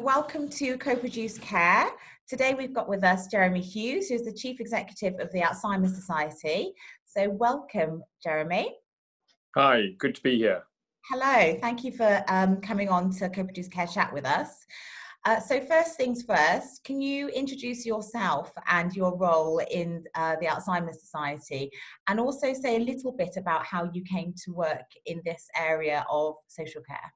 Welcome to Co-Produce Care. Today we've got with us Jeremy Hughes, who's the Chief Executive of the Alzheimer's Society. So welcome, Jeremy. Hi, good to be here. Hello, thank you for um, coming on to Co-Produce Care Chat with us. Uh, so first things first, can you introduce yourself and your role in uh, the Alzheimer's Society and also say a little bit about how you came to work in this area of social care?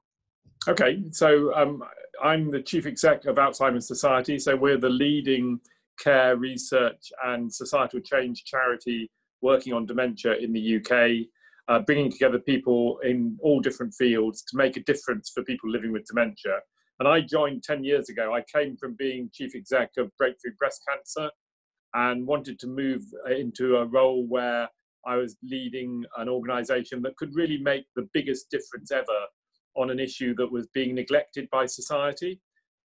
Okay, so um, I'm the chief exec of Alzheimer's Society. So we're the leading care research and societal change charity working on dementia in the UK, uh, bringing together people in all different fields to make a difference for people living with dementia. And I joined 10 years ago. I came from being chief exec of Breakthrough Breast Cancer and wanted to move into a role where I was leading an organization that could really make the biggest difference ever on an issue that was being neglected by society.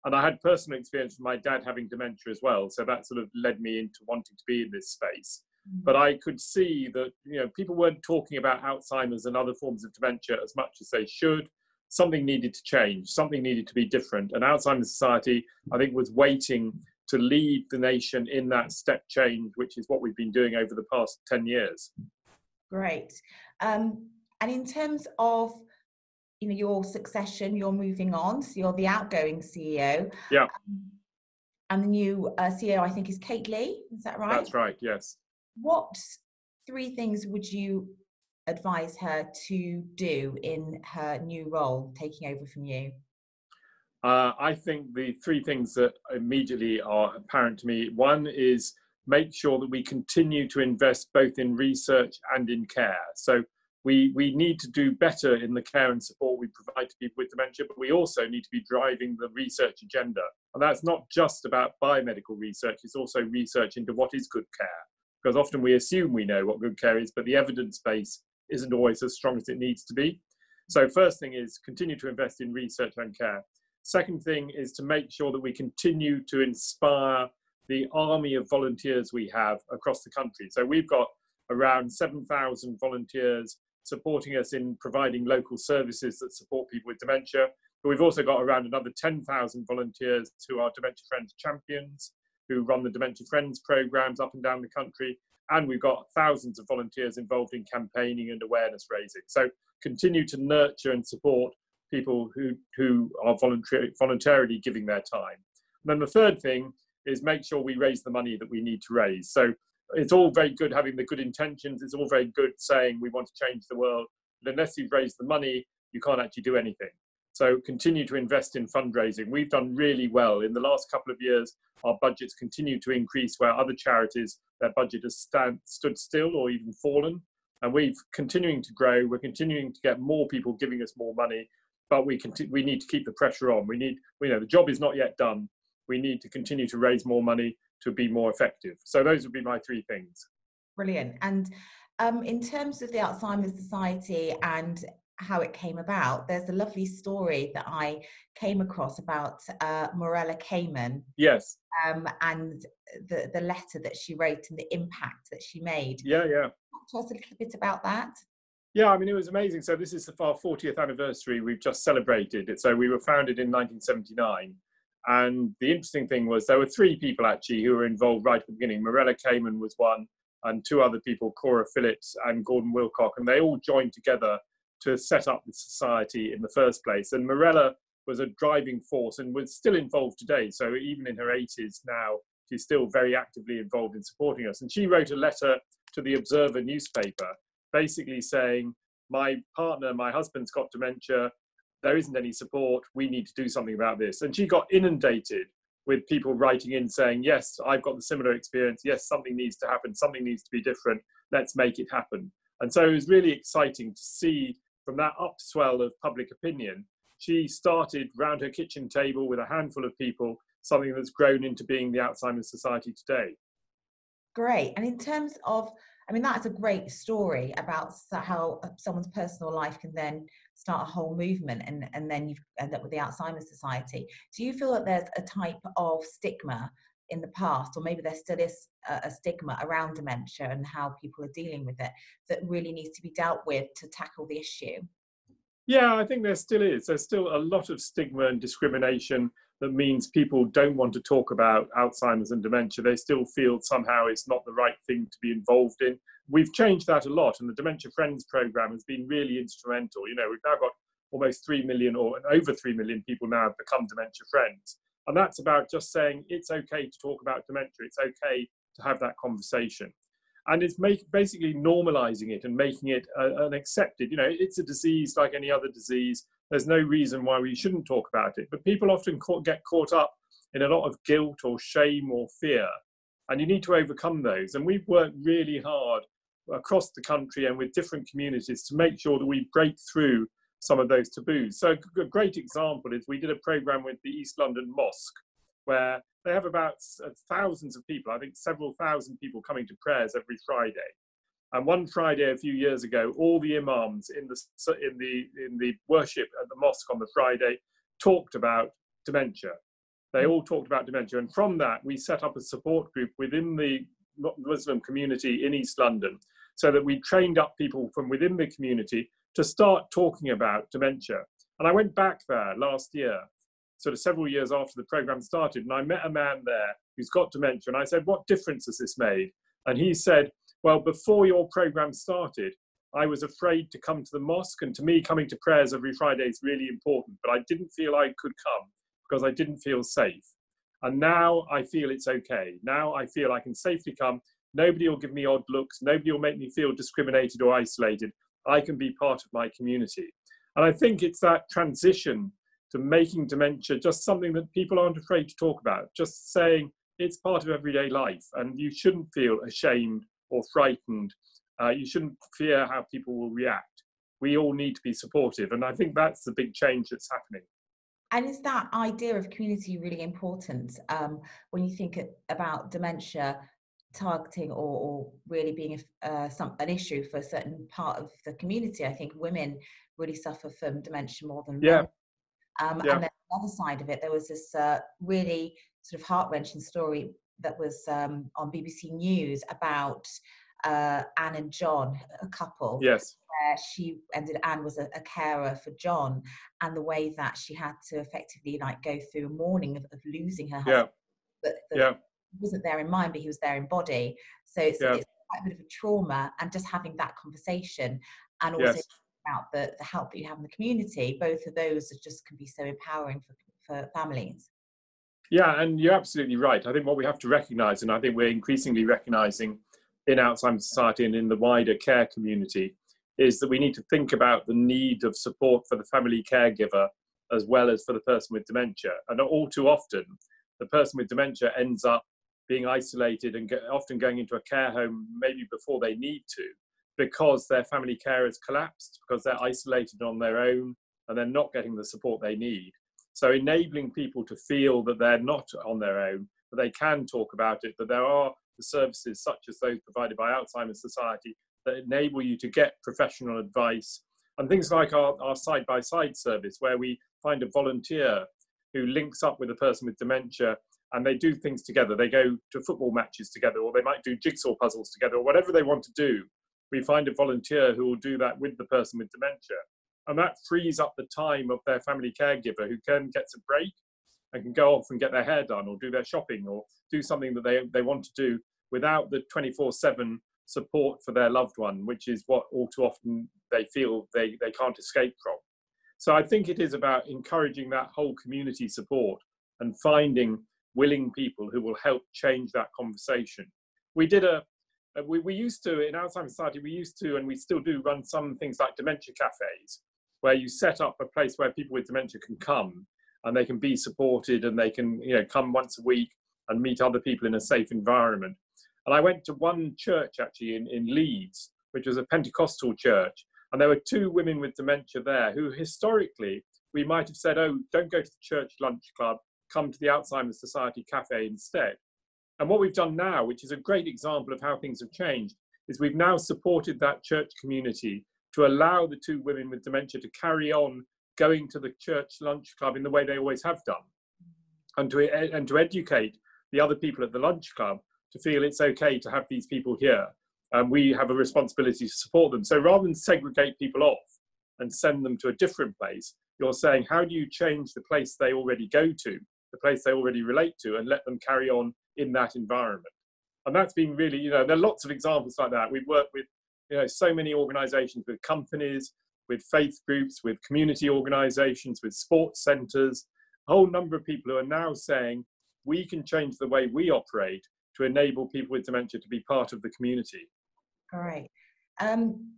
And I had personal experience from my dad having dementia as well. So that sort of led me into wanting to be in this space. Mm. But I could see that you know people weren't talking about Alzheimer's and other forms of dementia as much as they should. Something needed to change. Something needed to be different. And Alzheimer's Society, I think, was waiting to lead the nation in that step change, which is what we've been doing over the past ten years. Great. Um, and in terms of you know your succession you're moving on so you're the outgoing ceo yeah. Um, and the new uh, ceo i think is kate lee is that right? That's right yes. What three things would you advise her to do in her new role taking over from you? Uh, i think the three things that immediately are apparent to me. One is make sure that we continue to invest both in research and in care. So we, we need to do better in the care and support we provide to people with dementia, but we also need to be driving the research agenda. And that's not just about biomedical research, it's also research into what is good care. Because often we assume we know what good care is, but the evidence base isn't always as strong as it needs to be. So, first thing is continue to invest in research and care. Second thing is to make sure that we continue to inspire the army of volunteers we have across the country. So, we've got around 7,000 volunteers supporting us in providing local services that support people with dementia. But we've also got around another 10,000 volunteers who are Dementia Friends champions, who run the Dementia Friends programs up and down the country. And we've got thousands of volunteers involved in campaigning and awareness raising. So continue to nurture and support people who, who are voluntary, voluntarily giving their time. And then the third thing is make sure we raise the money that we need to raise. So it's all very good having the good intentions. It's all very good saying we want to change the world. But unless you've raised the money, you can't actually do anything. So continue to invest in fundraising. We've done really well. In the last couple of years, our budgets continue to increase where other charities, their budget has stand, stood still or even fallen. And we're continuing to grow. We're continuing to get more people giving us more money, but we, conti- we need to keep the pressure on. We need, you know, the job is not yet done. We need to continue to raise more money to be more effective. So those would be my three things. Brilliant. And um, in terms of the Alzheimer's Society and how it came about, there's a lovely story that I came across about uh, Morella Kamen. Yes. Um, and the, the letter that she wrote and the impact that she made. Yeah, yeah. Tell us a little bit about that. Yeah, I mean, it was amazing. So, this is our 40th anniversary. We've just celebrated it. So, we were founded in 1979. And the interesting thing was there were three people actually who were involved right at the beginning. Morella Kamen was one, and two other people, Cora Phillips and Gordon Wilcock, and they all joined together to set up the society in the first place. And Morella was a driving force and was still involved today. So even in her 80s now, she's still very actively involved in supporting us. And she wrote a letter to the Observer newspaper, basically saying, My partner, my husband's got dementia there isn't any support. We need to do something about this. And she got inundated with people writing in saying, Yes, I've got the similar experience. Yes, something needs to happen. Something needs to be different. Let's make it happen. And so it was really exciting to see from that upswell of public opinion. She started round her kitchen table with a handful of people, something that's grown into being the Alzheimer's Society today. Great. And in terms of, I mean, that's a great story about how uh, someone's personal life can then start a whole movement and, and then you end up with the Alzheimer's Society. Do you feel that there's a type of stigma in the past, or maybe there still is a, a stigma around dementia and how people are dealing with it that really needs to be dealt with to tackle the issue? Yeah, I think there still is. There's still a lot of stigma and discrimination that means people don't want to talk about Alzheimer's and dementia. They still feel somehow it's not the right thing to be involved in. We've changed that a lot, and the Dementia Friends program has been really instrumental. You know, we've now got almost 3 million or over 3 million people now have become dementia friends. And that's about just saying it's okay to talk about dementia, it's okay to have that conversation. And it's make, basically normalizing it and making it uh, an accepted, you know, it's a disease like any other disease. There's no reason why we shouldn't talk about it. But people often ca- get caught up in a lot of guilt or shame or fear. And you need to overcome those. And we've worked really hard across the country and with different communities to make sure that we break through some of those taboos. So a great example is we did a program with the East London Mosque where they have about uh, thousands of people, I think several thousand people coming to prayers every Friday. And one Friday a few years ago, all the imams in the in the in the worship at the mosque on the Friday talked about dementia. They all talked about dementia, and from that we set up a support group within the Muslim community in East London, so that we trained up people from within the community to start talking about dementia. And I went back there last year, sort of several years after the program started, and I met a man there who's got dementia, and I said, "What difference has this made?" And he said, well, before your program started, I was afraid to come to the mosque, and to me, coming to prayers every Friday is really important. But I didn't feel I could come because I didn't feel safe. And now I feel it's okay. Now I feel I can safely come. Nobody will give me odd looks. Nobody will make me feel discriminated or isolated. I can be part of my community. And I think it's that transition to making dementia just something that people aren't afraid to talk about, just saying it's part of everyday life and you shouldn't feel ashamed or frightened. Uh, you shouldn't fear how people will react. We all need to be supportive. And I think that's the big change that's happening. And is that idea of community really important um, when you think about dementia targeting or, or really being a, uh, some, an issue for a certain part of the community? I think women really suffer from dementia more than yeah. men. Um, yeah. And then the other side of it, there was this uh, really sort of heart wrenching story that was um, on BBC News about uh, Anne and John, a couple. Yes. Where she ended, Anne was a, a, carer for John, and the way that she had to effectively like go through a mourning of, of losing her husband. Yeah. But, yeah. Wasn't there in mind, but he was there in body. So it's, yeah. it's quite a bit of a trauma, and just having that conversation, and also yes. about the, the help that you have in the community. Both of those just can be so empowering for for families. Yeah, and you're absolutely right. I think what we have to recognize, and I think we're increasingly recognizing in Alzheimer's Society and in the wider care community, is that we need to think about the need of support for the family caregiver as well as for the person with dementia. And all too often, the person with dementia ends up being isolated and get, often going into a care home maybe before they need to because their family care has collapsed, because they're isolated on their own and they're not getting the support they need. So enabling people to feel that they're not on their own, that they can talk about it, that there are the services such as those provided by Alzheimer's Society that enable you to get professional advice and things like our, our side-by-side service where we find a volunteer who links up with a person with dementia and they do things together. They go to football matches together or they might do jigsaw puzzles together or whatever they want to do. We find a volunteer who will do that with the person with dementia and that frees up the time of their family caregiver who can gets a break and can go off and get their hair done or do their shopping or do something that they, they want to do without the 24 7 support for their loved one, which is what all too often they feel they, they can't escape from. So I think it is about encouraging that whole community support and finding willing people who will help change that conversation. We did a, uh, we, we used to, in Alzheimer's Society, we used to, and we still do run some things like dementia cafes, where you set up a place where people with dementia can come and they can be supported and they can you know come once a week and meet other people in a safe environment and i went to one church actually in, in leeds which was a pentecostal church and there were two women with dementia there who historically we might have said oh don't go to the church lunch club come to the alzheimer's society cafe instead. And what we've done now which is a great example of how things have changed is we've now supported that church community to allow the two women with dementia to carry on going to the church lunch club in the way they always have done and to, and to educate the other people at the lunch club to feel it's okay to have these people here. And we have a responsibility to support them. So rather than segregate people off and send them to a different place you're saying how do you change the place they already go to the place they already relate to, and let them carry on in that environment. And that's been really, you know, there are lots of examples like that. We've worked with, you know, so many organizations, with companies, with faith groups, with community organizations, with sports centers, a whole number of people who are now saying we can change the way we operate to enable people with dementia to be part of the community. All right. Um,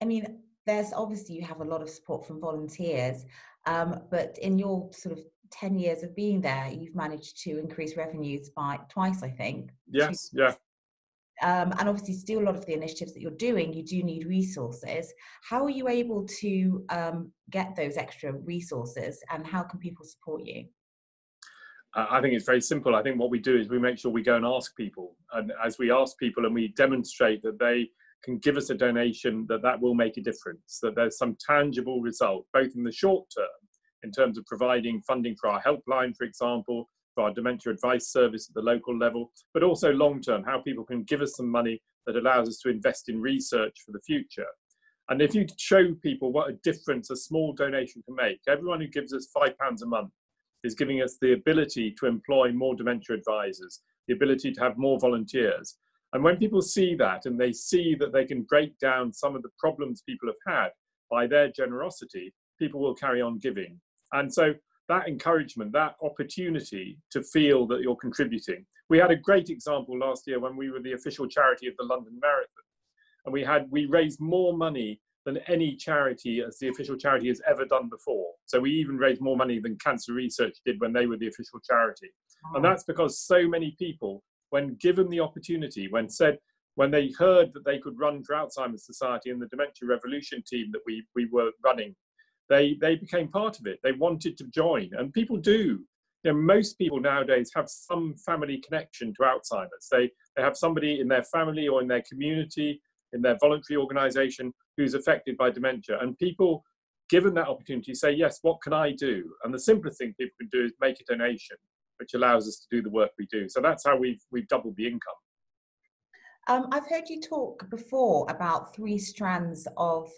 I mean, there's obviously you have a lot of support from volunteers, um, but in your sort of 10 years of being there, you've managed to increase revenues by twice, I think. Yes, yeah. Um, and obviously, to do a lot of the initiatives that you're doing, you do need resources. How are you able to um, get those extra resources, and how can people support you? I think it's very simple. I think what we do is we make sure we go and ask people, and as we ask people and we demonstrate that they can give us a donation, that that will make a difference. That there's some tangible result, both in the short term, in terms of providing funding for our helpline, for example, for our dementia advice service at the local level, but also long term, how people can give us some money that allows us to invest in research for the future. And if you show people what a difference a small donation can make, everyone who gives us five pounds a month is giving us the ability to employ more dementia advisors, the ability to have more volunteers. And when people see that and they see that they can break down some of the problems people have had by their generosity, people will carry on giving. And so that encouragement, that opportunity to feel that you're contributing. We had a great example last year when we were the official charity of the London Marathon. And we had we raised more money than any charity as the official charity has ever done before. So we even raised more money than Cancer Research did when they were the official charity. Wow. And that's because so many people, when given the opportunity, when said, when they heard that they could run for Alzheimer's Society and the Dementia Revolution team that we, we were running, they, they became part of it. They wanted to join. And people do. You know, most people nowadays have some family connection to Alzheimer's. They, they have somebody in their family or in their community, in their voluntary organization who's affected by dementia. And people, given that opportunity, say, yes, what can I do? And the simplest thing people can do is make a donation, which allows us to do the work we do. So that's how we've, we've doubled the income. Um, I've heard you talk before about three strands of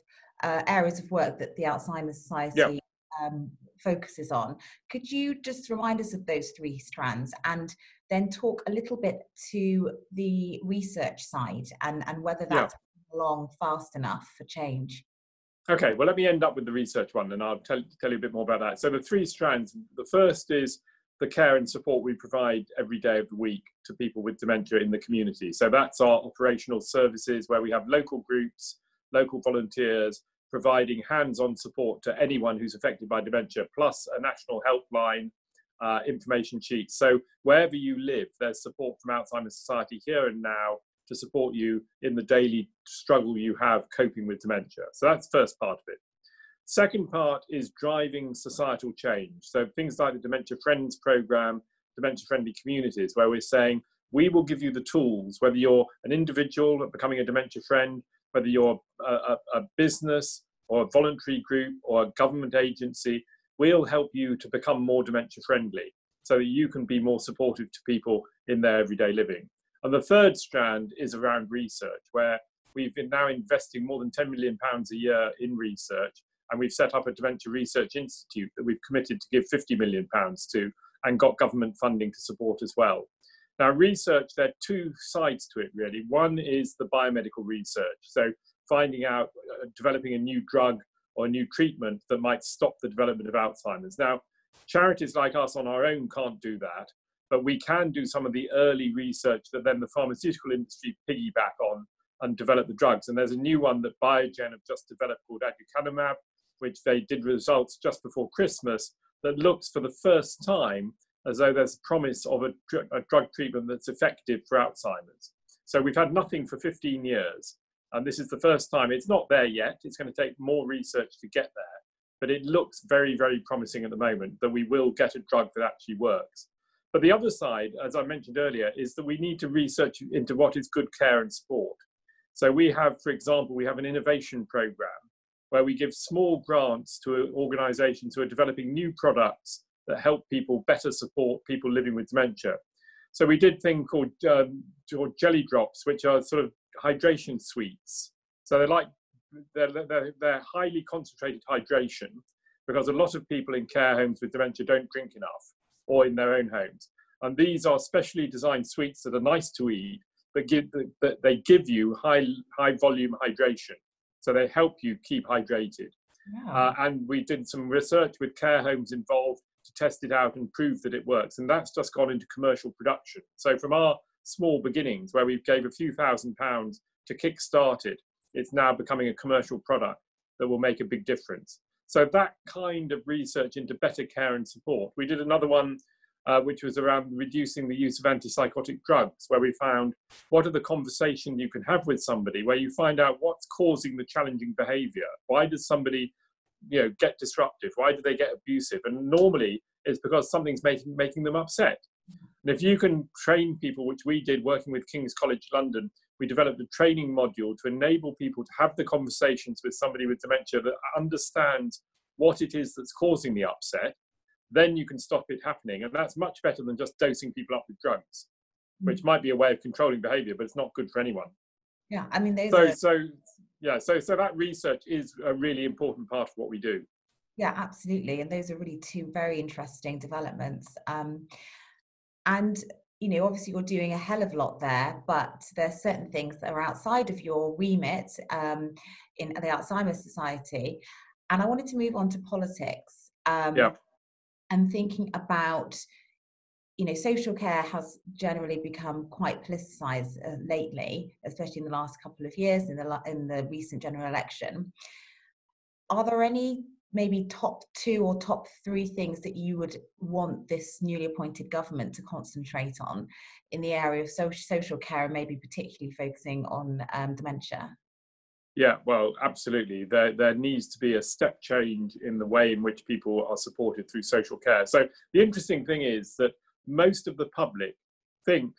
uh, areas of work that the Alzheimer's Society yeah. um, focuses on. Could you just remind us of those three strands and then talk a little bit to the research side and, and whether that's along fast enough for change? Okay, well, let me end up with the research one and I'll tell, tell you a bit more about that. So, the three strands the first is the care and support we provide every day of the week to people with dementia in the community. So, that's our operational services where we have local groups, local volunteers providing hands on support to anyone who's affected by dementia, plus a national helpline. Uh, information sheets. So wherever you live, there's support from Alzheimer's Society here and now to support you in the daily struggle you have coping with dementia. So that's the first part of it. Second part is driving societal change. So things like the Dementia Friends program, dementia friendly communities, where we're saying we will give you the tools, whether you're an individual becoming a dementia friend, whether you're a, a, a business or a voluntary group or a government agency, we'll help you to become more dementia friendly so that you can be more supportive to people in their everyday living. And the third strand is around research, where we've been now investing more than 10 million pounds a year in research, and we've set up a dementia research institute that we've committed to give 50 million pounds to, and got government funding to support as well. Now, research, there are two sides to it really. One is the biomedical research, so finding out, uh, developing a new drug or a new treatment that might stop the development of Alzheimer's. Now, charities like us on our own can't do that, but we can do some of the early research that then the pharmaceutical industry piggyback on and develop the drugs. And there's a new one that Biogen have just developed called aducanumab, which they did results just before Christmas, that looks for the first time as though there's promise of a, a drug treatment that's effective for Alzheimer's. So we've had nothing for 15 years, and this is the first time. It's not there yet. It's going to take more research to get there, but it looks very, very promising at the moment that we will get a drug that actually works. But the other side, as I mentioned earlier, is that we need to research into what is good care and sport. So we have, for example, we have an innovation program where we give small grants to organizations who are developing new products that help people better support people living with dementia. So we did thing called, um, called jelly drops, which are sort of hydration sweets. So they're like they're, they're, they're highly concentrated hydration because a lot of people in care homes with dementia don't drink enough. or in their own homes. And these are specially designed sweets that are nice to eat, but give, that they give you high, high volume hydration. So they help you keep hydrated. Yeah. Uh, and we did some research with care homes involved to test it out and prove that it works. And that's just gone into commercial production. So from our small beginnings, where we gave a few thousand pounds to kickstart it, it's now becoming a commercial product that will make a big difference. So that kind of research into better care and support. We did another one uh, which was around reducing the use of antipsychotic drugs, where we found what are the conversations you can have with somebody, where you find out what's causing the challenging behavior. Why does somebody, you know, get disruptive? Why do they get abusive? And normally it's because something's making making them upset. And if you can train people, which we did working with King's College London, we developed a training module to enable people to have the conversations with somebody with dementia that understands what it is that's causing the upset, then you can stop it happening. And that's much better than just dosing people up with drugs, which mm. might be a way of controlling behavior, but it's not good for anyone. Yeah, I mean, so, are... so yeah, so so that research is a really important part of what we do. Yeah, absolutely, and those are really two very interesting developments. Um, and you know, obviously you're doing a hell of a lot there, but there's certain things that are outside of your remit um, in the Alzheimer's Society. And I wanted to move on to politics. Um, yeah. And thinking about, you know, social care has generally become quite politicised uh, lately, especially in the last couple of years in the in the recent general election. Are there any maybe top two or top three things that you would want this newly appointed government to concentrate on in the area of social, social care and maybe particularly focusing on um, dementia? Yeah, well, absolutely. There, there needs to be a step change in the way in which people are supported through social care. So, the interesting thing is that most of the public think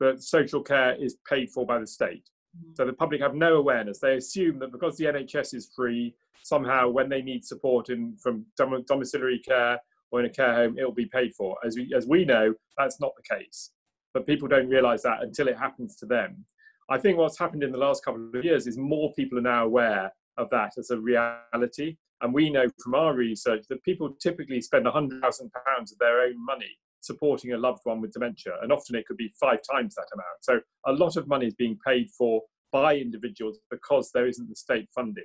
that social care is paid for by the state. Mm-hmm. So, the public have no awareness. They assume that because the NHS is free, somehow when they need support in from dom- domiciliary care or in a care home, it'll be paid for. As we, as we know, that's not the case. But people don't realize that until it happens to them. I think what's happened in the last couple of years is more people are now aware of that as a reality. And we know from our research that people typically spend £100,000 of their own money supporting a loved one with dementia. And often it could be five times that amount. So a lot of money is being paid for by individuals because there isn't the state funding.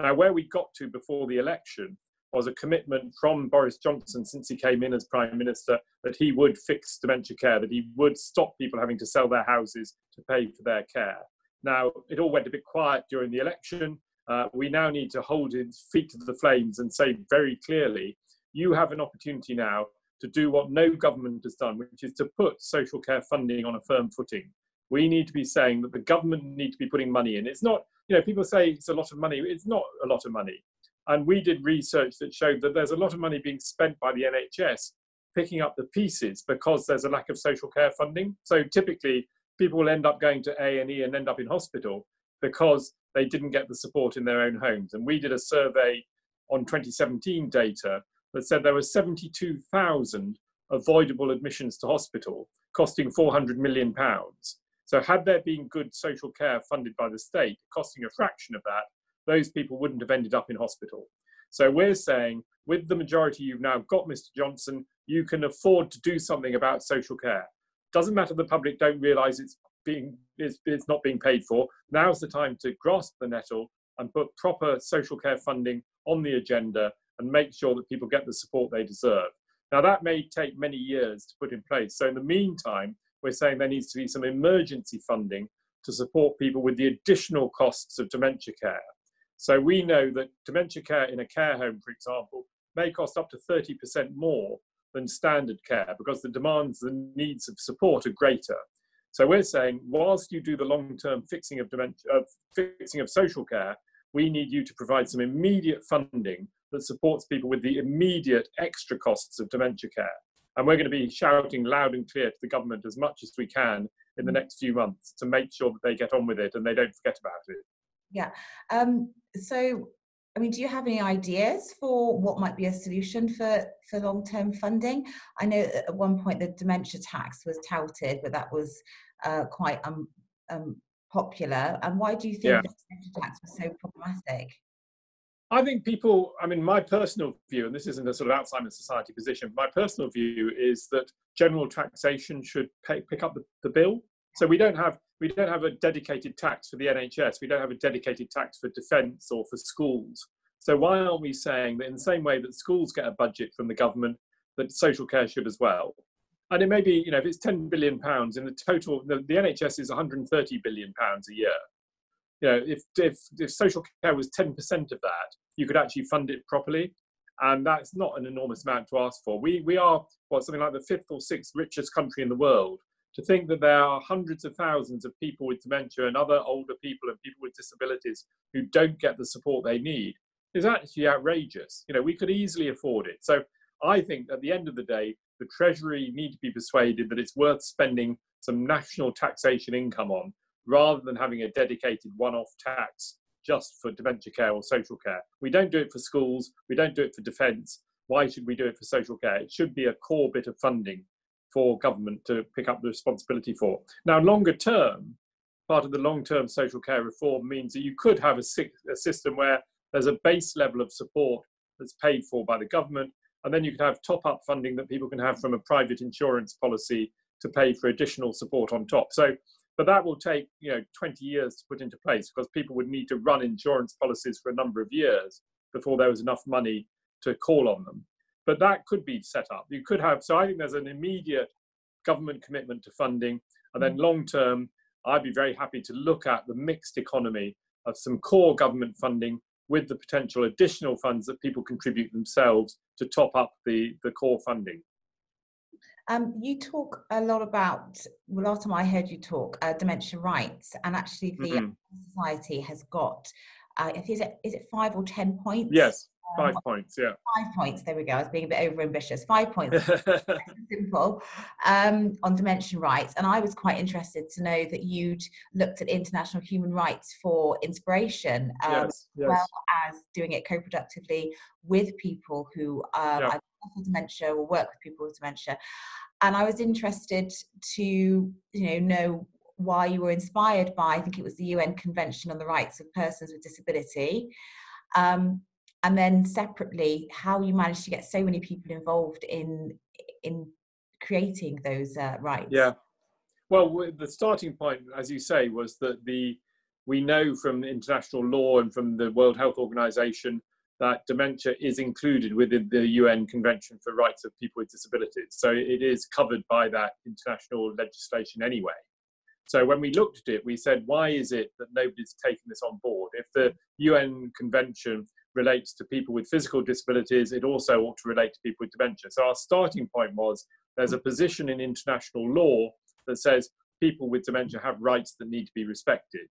Now, where we got to before the election was a commitment from Boris Johnson since he came in as Prime Minister that he would fix dementia care, that he would stop people having to sell their houses to pay for their care. Now, it all went a bit quiet during the election. Uh, we now need to hold his feet to the flames and say very clearly you have an opportunity now to do what no government has done, which is to put social care funding on a firm footing. We need to be saying that the government need to be putting money in. It's not you know, people say it's a lot of money. It's not a lot of money. And we did research that showed that there's a lot of money being spent by the NHS picking up the pieces because there's a lack of social care funding. So typically, people will end up going to A and E and end up in hospital because they didn't get the support in their own homes. And we did a survey on 2017 data that said there were 72,000 avoidable admissions to hospital, costing 400 million pounds. So, had there been good social care funded by the state, costing a fraction of that, those people wouldn't have ended up in hospital. So, we're saying with the majority you've now got, Mr. Johnson, you can afford to do something about social care. Doesn't matter the public don't realise it's being it's, it's not being paid for. Now's the time to grasp the nettle and put proper social care funding on the agenda and make sure that people get the support they deserve. Now, that may take many years to put in place. So, in the meantime, we're saying there needs to be some emergency funding to support people with the additional costs of dementia care. So we know that dementia care in a care home, for example, may cost up to 30% more than standard care because the demands, and needs of support are greater. So we're saying, whilst you do the long-term fixing of dementia, uh, fixing of social care, we need you to provide some immediate funding that supports people with the immediate extra costs of dementia care. And we're going to be shouting loud and clear to the government as much as we can in the mm. next few months to make sure that they get on with it and they don't forget about it. Yeah. Um, so, I mean, do you have any ideas for what might be a solution for, for long term funding? I know at one point the dementia tax was touted, but that was uh, quite um, um, popular. And why do you think yeah. the dementia tax was so problematic? I think people, I mean, my personal view, and this isn't a sort of Alzheimer's Society position, my personal view is that general taxation should pay, pick up the, the bill. So we don't have we don't have a dedicated tax for the NHS. We don't have a dedicated tax for defence or for schools. So why aren't we saying that in the same way that schools get a budget from the government, that social care should as well? And it may be, you know, if it's 10 billion pounds in the total, the, the NHS is 130 billion pounds a year. You know, if, if, if social care was 10% of that, you could actually fund it properly. And that's not an enormous amount to ask for. We, we are, what, something like the fifth or sixth richest country in the world. To think that there are hundreds of thousands of people with dementia and other older people and people with disabilities who don't get the support they need is actually outrageous. You know, we could easily afford it. So I think at the end of the day, the Treasury need to be persuaded that it's worth spending some national taxation income on rather than having a dedicated one off tax just for dementia care or social care. We don't do it for schools, we don't do it for defence. Why should we do it for social care? It should be a core bit of funding for government to pick up the responsibility for. Now, longer term, part of the long term social care reform means that you could have a, a system where there's a base level of support that's paid for by the government, and then you could have top up funding that people can have from a private insurance policy to pay for additional support on top. So, but that will take you know 20 years to put into place because people would need to run insurance policies for a number of years before there was enough money to call on them. But that could be set up. You could have. So I think there's an immediate government commitment to funding, and then mm. long term, I'd be very happy to look at the mixed economy of some core government funding with the potential additional funds that people contribute themselves to top up the, the core funding. Um, you talk a lot about, well, last time I heard you talk, uh, dementia rights, and actually the mm-hmm. Society has got, uh, I think, is it, is it five or 10 points? Yes, Five points, yeah. Five points. There we go. I was being a bit over ambitious. Five points. simple um, on dementia rights, and I was quite interested to know that you'd looked at international human rights for inspiration, um, yes, yes. as well as doing it co-productively with people who um, yeah. Have dementia or work with people with dementia. And I was interested to, you know, know why you were inspired by. I think it was the UN Convention on the Rights of Persons with Disability. Um, and then separately how you managed to get so many people involved in in creating those uh, rights yeah well the starting point as you say was that the we know from international law and from the world health organization that dementia is included within the UN Convention for Rights of People with Disabilities. So it is covered by that international legislation anyway. So when we looked at it, we said, why is it that nobody's taken this on board? If the UN Convention relates to people with physical disabilities, it also ought to relate to people with dementia. So our starting point was there's a position in international law that says people with dementia have rights that need to be respected.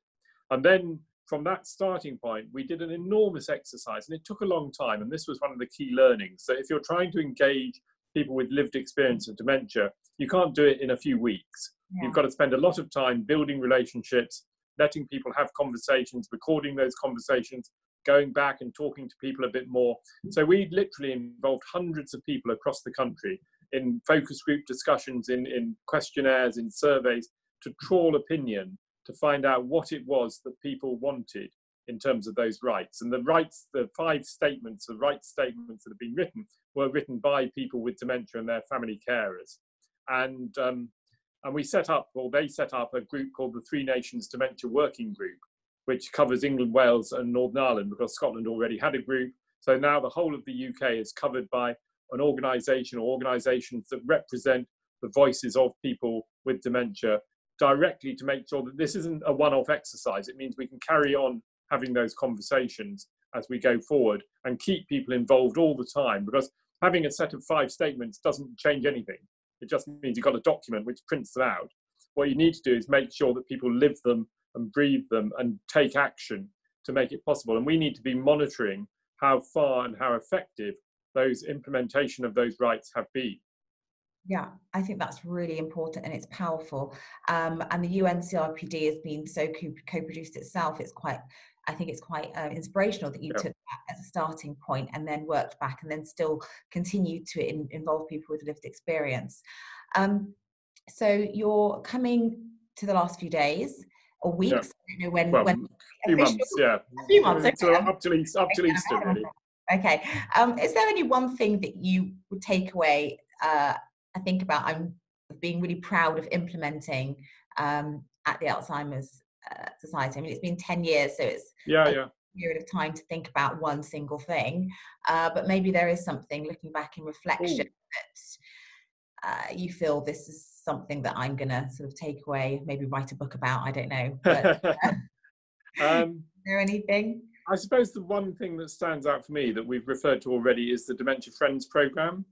And then from that starting point, we did an enormous exercise, and it took a long time. And this was one of the key learnings. So if you're trying to engage people with lived experience of dementia, you can't do it in a few weeks. Yeah. You've got to spend a lot of time building relationships, letting people have conversations, recording those conversations, going back and talking to people a bit more. So we literally involved hundreds of people across the country in focus group discussions, in, in questionnaires, in surveys to trawl opinion to find out what it was that people wanted in terms of those rights. And the rights, the five statements, the right statements that have been written were written by people with dementia and their family carers. And um, and we set up, or they set up, a group called the Three Nations Dementia Working Group, which covers England, Wales, and Northern Ireland because Scotland already had a group. So now the whole of the UK is covered by an organisation or organisations that represent the voices of people with dementia directly to make sure that this isn't a one off exercise. It means we can carry on having those conversations as we go forward and keep people involved all the time because having a set of five statements doesn't change anything. It just means you've got a document which prints them out. What you need to do is make sure that people live them and breathe them and take action to make it possible. And we need to be monitoring how far and how effective those implementation of those rights have been. Yeah, I think that's really important and it's powerful. Um, and the UNCRPD has been so co-produced itself. It's quite, I think it's quite uh, inspirational that you yeah. took that as a starting point and then worked back and then still continued to in, involve people with lived experience. Um, so you're coming to the last few days or weeks i don't know when. Well, when a few months, yeah. A few months, okay. So up till Easter, up till Easter, really. Okay. Um, is there any one thing that you would take away? Uh, I think about I'm being really proud of implementing um, at the Alzheimer's uh, Society. I mean, it's been 10 years, so it's Yeah, a yeah. period of time to think about one single thing. Uh, but maybe there is something looking back in reflection that uh, you feel this is something that I'm going to sort of take away, maybe write a book about. I don't know. But uh, um, is there anything? I suppose the one thing that stands out for me that we've referred to already is the Dementia Friends program.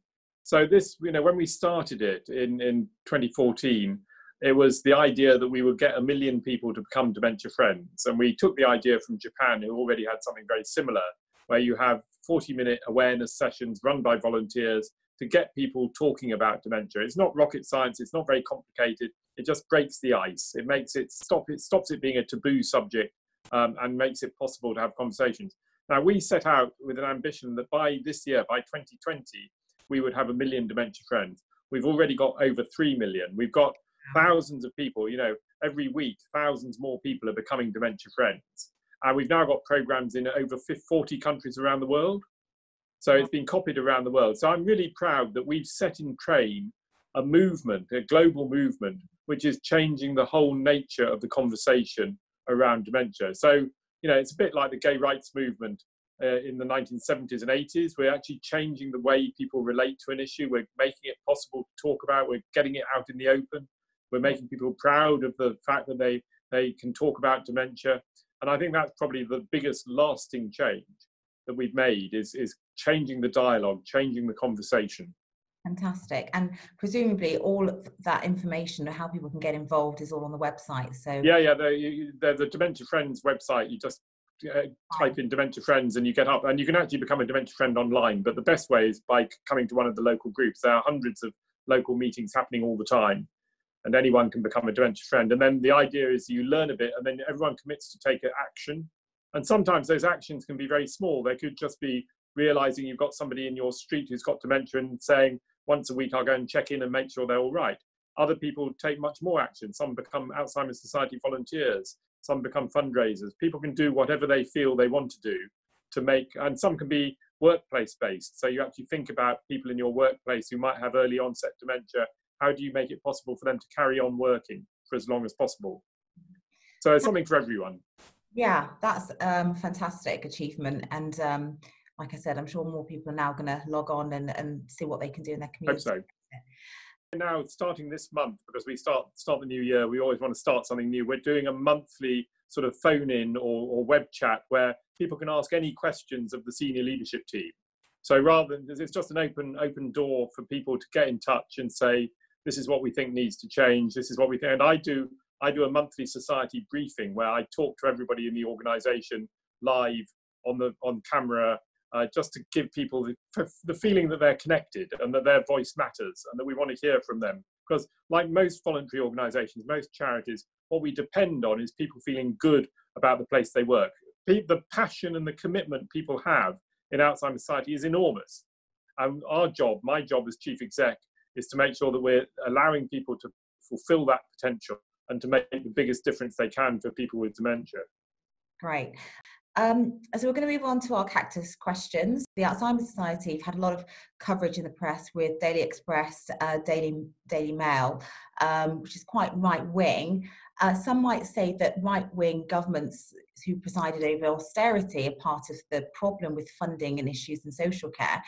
So this, you know, when we started it in, in 2014, it was the idea that we would get a million people to become dementia friends. And we took the idea from Japan, who already had something very similar, where you have 40 minute awareness sessions run by volunteers to get people talking about dementia. It's not rocket science, it's not very complicated. It just breaks the ice. It makes it stop it stops it being a taboo subject um, and makes it possible to have conversations. Now we set out with an ambition that by this year, by 2020, we would have a million dementia friends. We've already got over 3 million. We've got thousands of people, you know, every week, thousands more people are becoming dementia friends. And we've now got programs in over 40 countries around the world. So it's been copied around the world. So I'm really proud that we've set in train a movement, a global movement, which is changing the whole nature of the conversation around dementia. So, you know, it's a bit like the gay rights movement uh, in the 1970s and 80s. We're actually changing the way people relate to an issue. We're making it possible to talk about. We're getting it out in the open. We're making people proud of the fact that they they can talk about dementia. And I think that's probably the biggest lasting change that we've made is is changing the dialogue, changing the conversation. Fantastic. And presumably all of that information of how people can get involved is all on the website. So Yeah, yeah. The, the, the Dementia Friends website, you just uh, type in Dementia Friends and you get up, and you can actually become a Dementia Friend online. But the best way is by coming to one of the local groups. There are hundreds of local meetings happening all the time, and anyone can become a Dementia Friend. And then the idea is you learn a bit, and then everyone commits to take a- action. And sometimes those actions can be very small. They could just be realizing you've got somebody in your street who's got dementia and saying, once a week, I'll go and check in and make sure they're all right. Other people take much more action. Some become Alzheimer's Society volunteers. Some become fundraisers. People can do whatever they feel they want to do to make, and some can be workplace based. So you actually think about people in your workplace who might have early onset dementia. How do you make it possible for them to carry on working for as long as possible? So it's something for everyone. yeah, that's um fantastic achievement. And um like I said, I'm sure more people are now gonna log on and, and see what they can do in their Hope community. so. Now, starting this month, because we start start the new year, we always want to start something new. We're doing a monthly sort of phone in or, or web chat where people can ask any questions of the senior leadership team. So rather than it's just an open open door for people to get in touch and say, this is what we think needs to change. This is what we think. And I do I do a monthly society briefing where I talk to everybody in the organisation live on the on camera uh, just to give people the, the feeling that they're connected and that their voice matters and that we want to hear from them. Because, like most voluntary organisations, most charities, what we depend on is people feeling good about the place they work. The passion and the commitment people have in Alzheimer's Society is enormous. And our job, my job as chief exec, is to make sure that we're allowing people to fulfil that potential and to make the biggest difference they can for people with dementia. Great. Um, so we're going to move on to our cactus questions. The Alzheimer's Society have had a lot of coverage in the press with Daily Express, uh, Daily Daily Mail, um, which is quite right wing. Uh, some might say that right wing governments who presided over austerity are part of the problem with funding and issues in social care.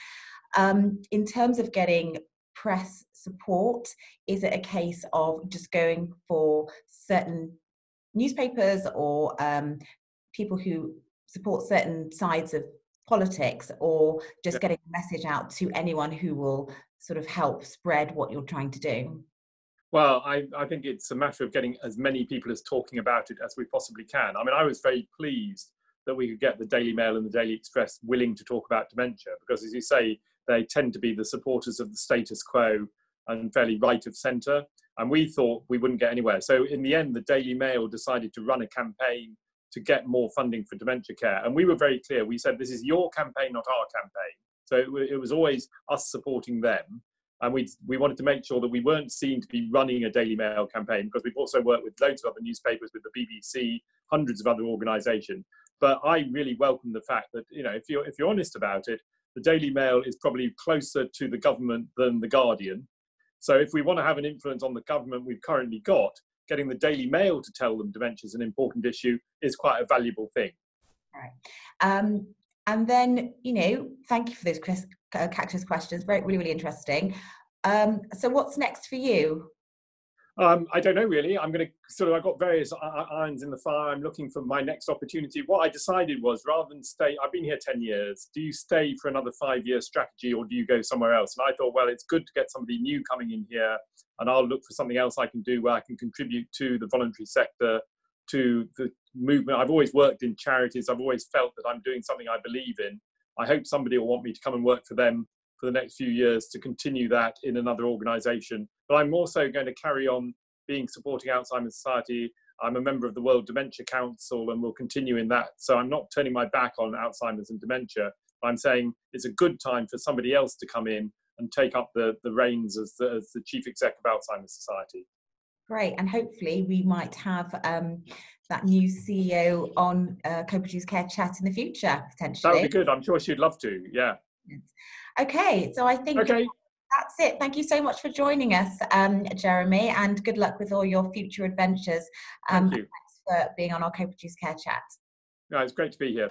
Um, in terms of getting press support, is it a case of just going for certain newspapers or um, people who support certain sides of politics or just Yeah. getting a message out to anyone who will sort of help spread what you're trying to do Well, I, I think it's a matter of getting as many people as talking about it as we possibly can. I mean, I was very pleased that we could get the Daily Mail and the Daily Express willing to talk about dementia because, as you say, they tend to be the supporters of the status quo and fairly right of centre. And we thought we wouldn't get anywhere. So, in the end, the Daily Mail decided to run a campaign to get more funding for dementia care. And we were very clear. We said, this is your campaign, not our campaign. So, it, it was always us supporting them. and we we wanted to make sure that we weren't seen to be running a Daily Mail campaign because we've also worked with loads of other newspapers, with the BBC, hundreds of other organisations. But I really welcome the fact that you know if you're if you're honest about it, the Daily Mail is probably closer to the government than the Guardian. So if we want to have an influence on the government we've currently got, getting the Daily Mail to tell them dementia is an important issue is quite a valuable thing. Right. Um, and then, you know, thank you for those Chris, uh, cactus questions. Very, really, really interesting. Um, so, what's next for you? Um, I don't know really. I'm going to sort of, I've got various irons in the fire. I'm looking for my next opportunity. What I decided was rather than stay, I've been here 10 years. Do you stay for another five year strategy or do you go somewhere else? And I thought, well, it's good to get somebody new coming in here and I'll look for something else I can do where I can contribute to the voluntary sector, to the movement. I've always worked in charities. I've always felt that I'm doing something I believe in. I hope somebody will want me to come and work for them for the next few years to continue that in another organization. But I'm also going to carry on being supporting Alzheimer's Society. I'm a member of the World Dementia Council and will continue in that. So I'm not turning my back on Alzheimer's and dementia. I'm saying it's a good time for somebody else to come in and take up the, the reins as the, as the chief exec of Alzheimer's Society. Great, and hopefully we might have um, that new CEO on uh, Co-Produce Care Chat in the future potentially. That would be good. I'm sure she'd love to. Yeah. Okay, so I think okay. That's it. Thank you so much for joining us, um, Jeremy, and good luck with all your future adventures. Um, Thank you. Thanks for being on our Co-Produce Care Chat. No, it's great to be here.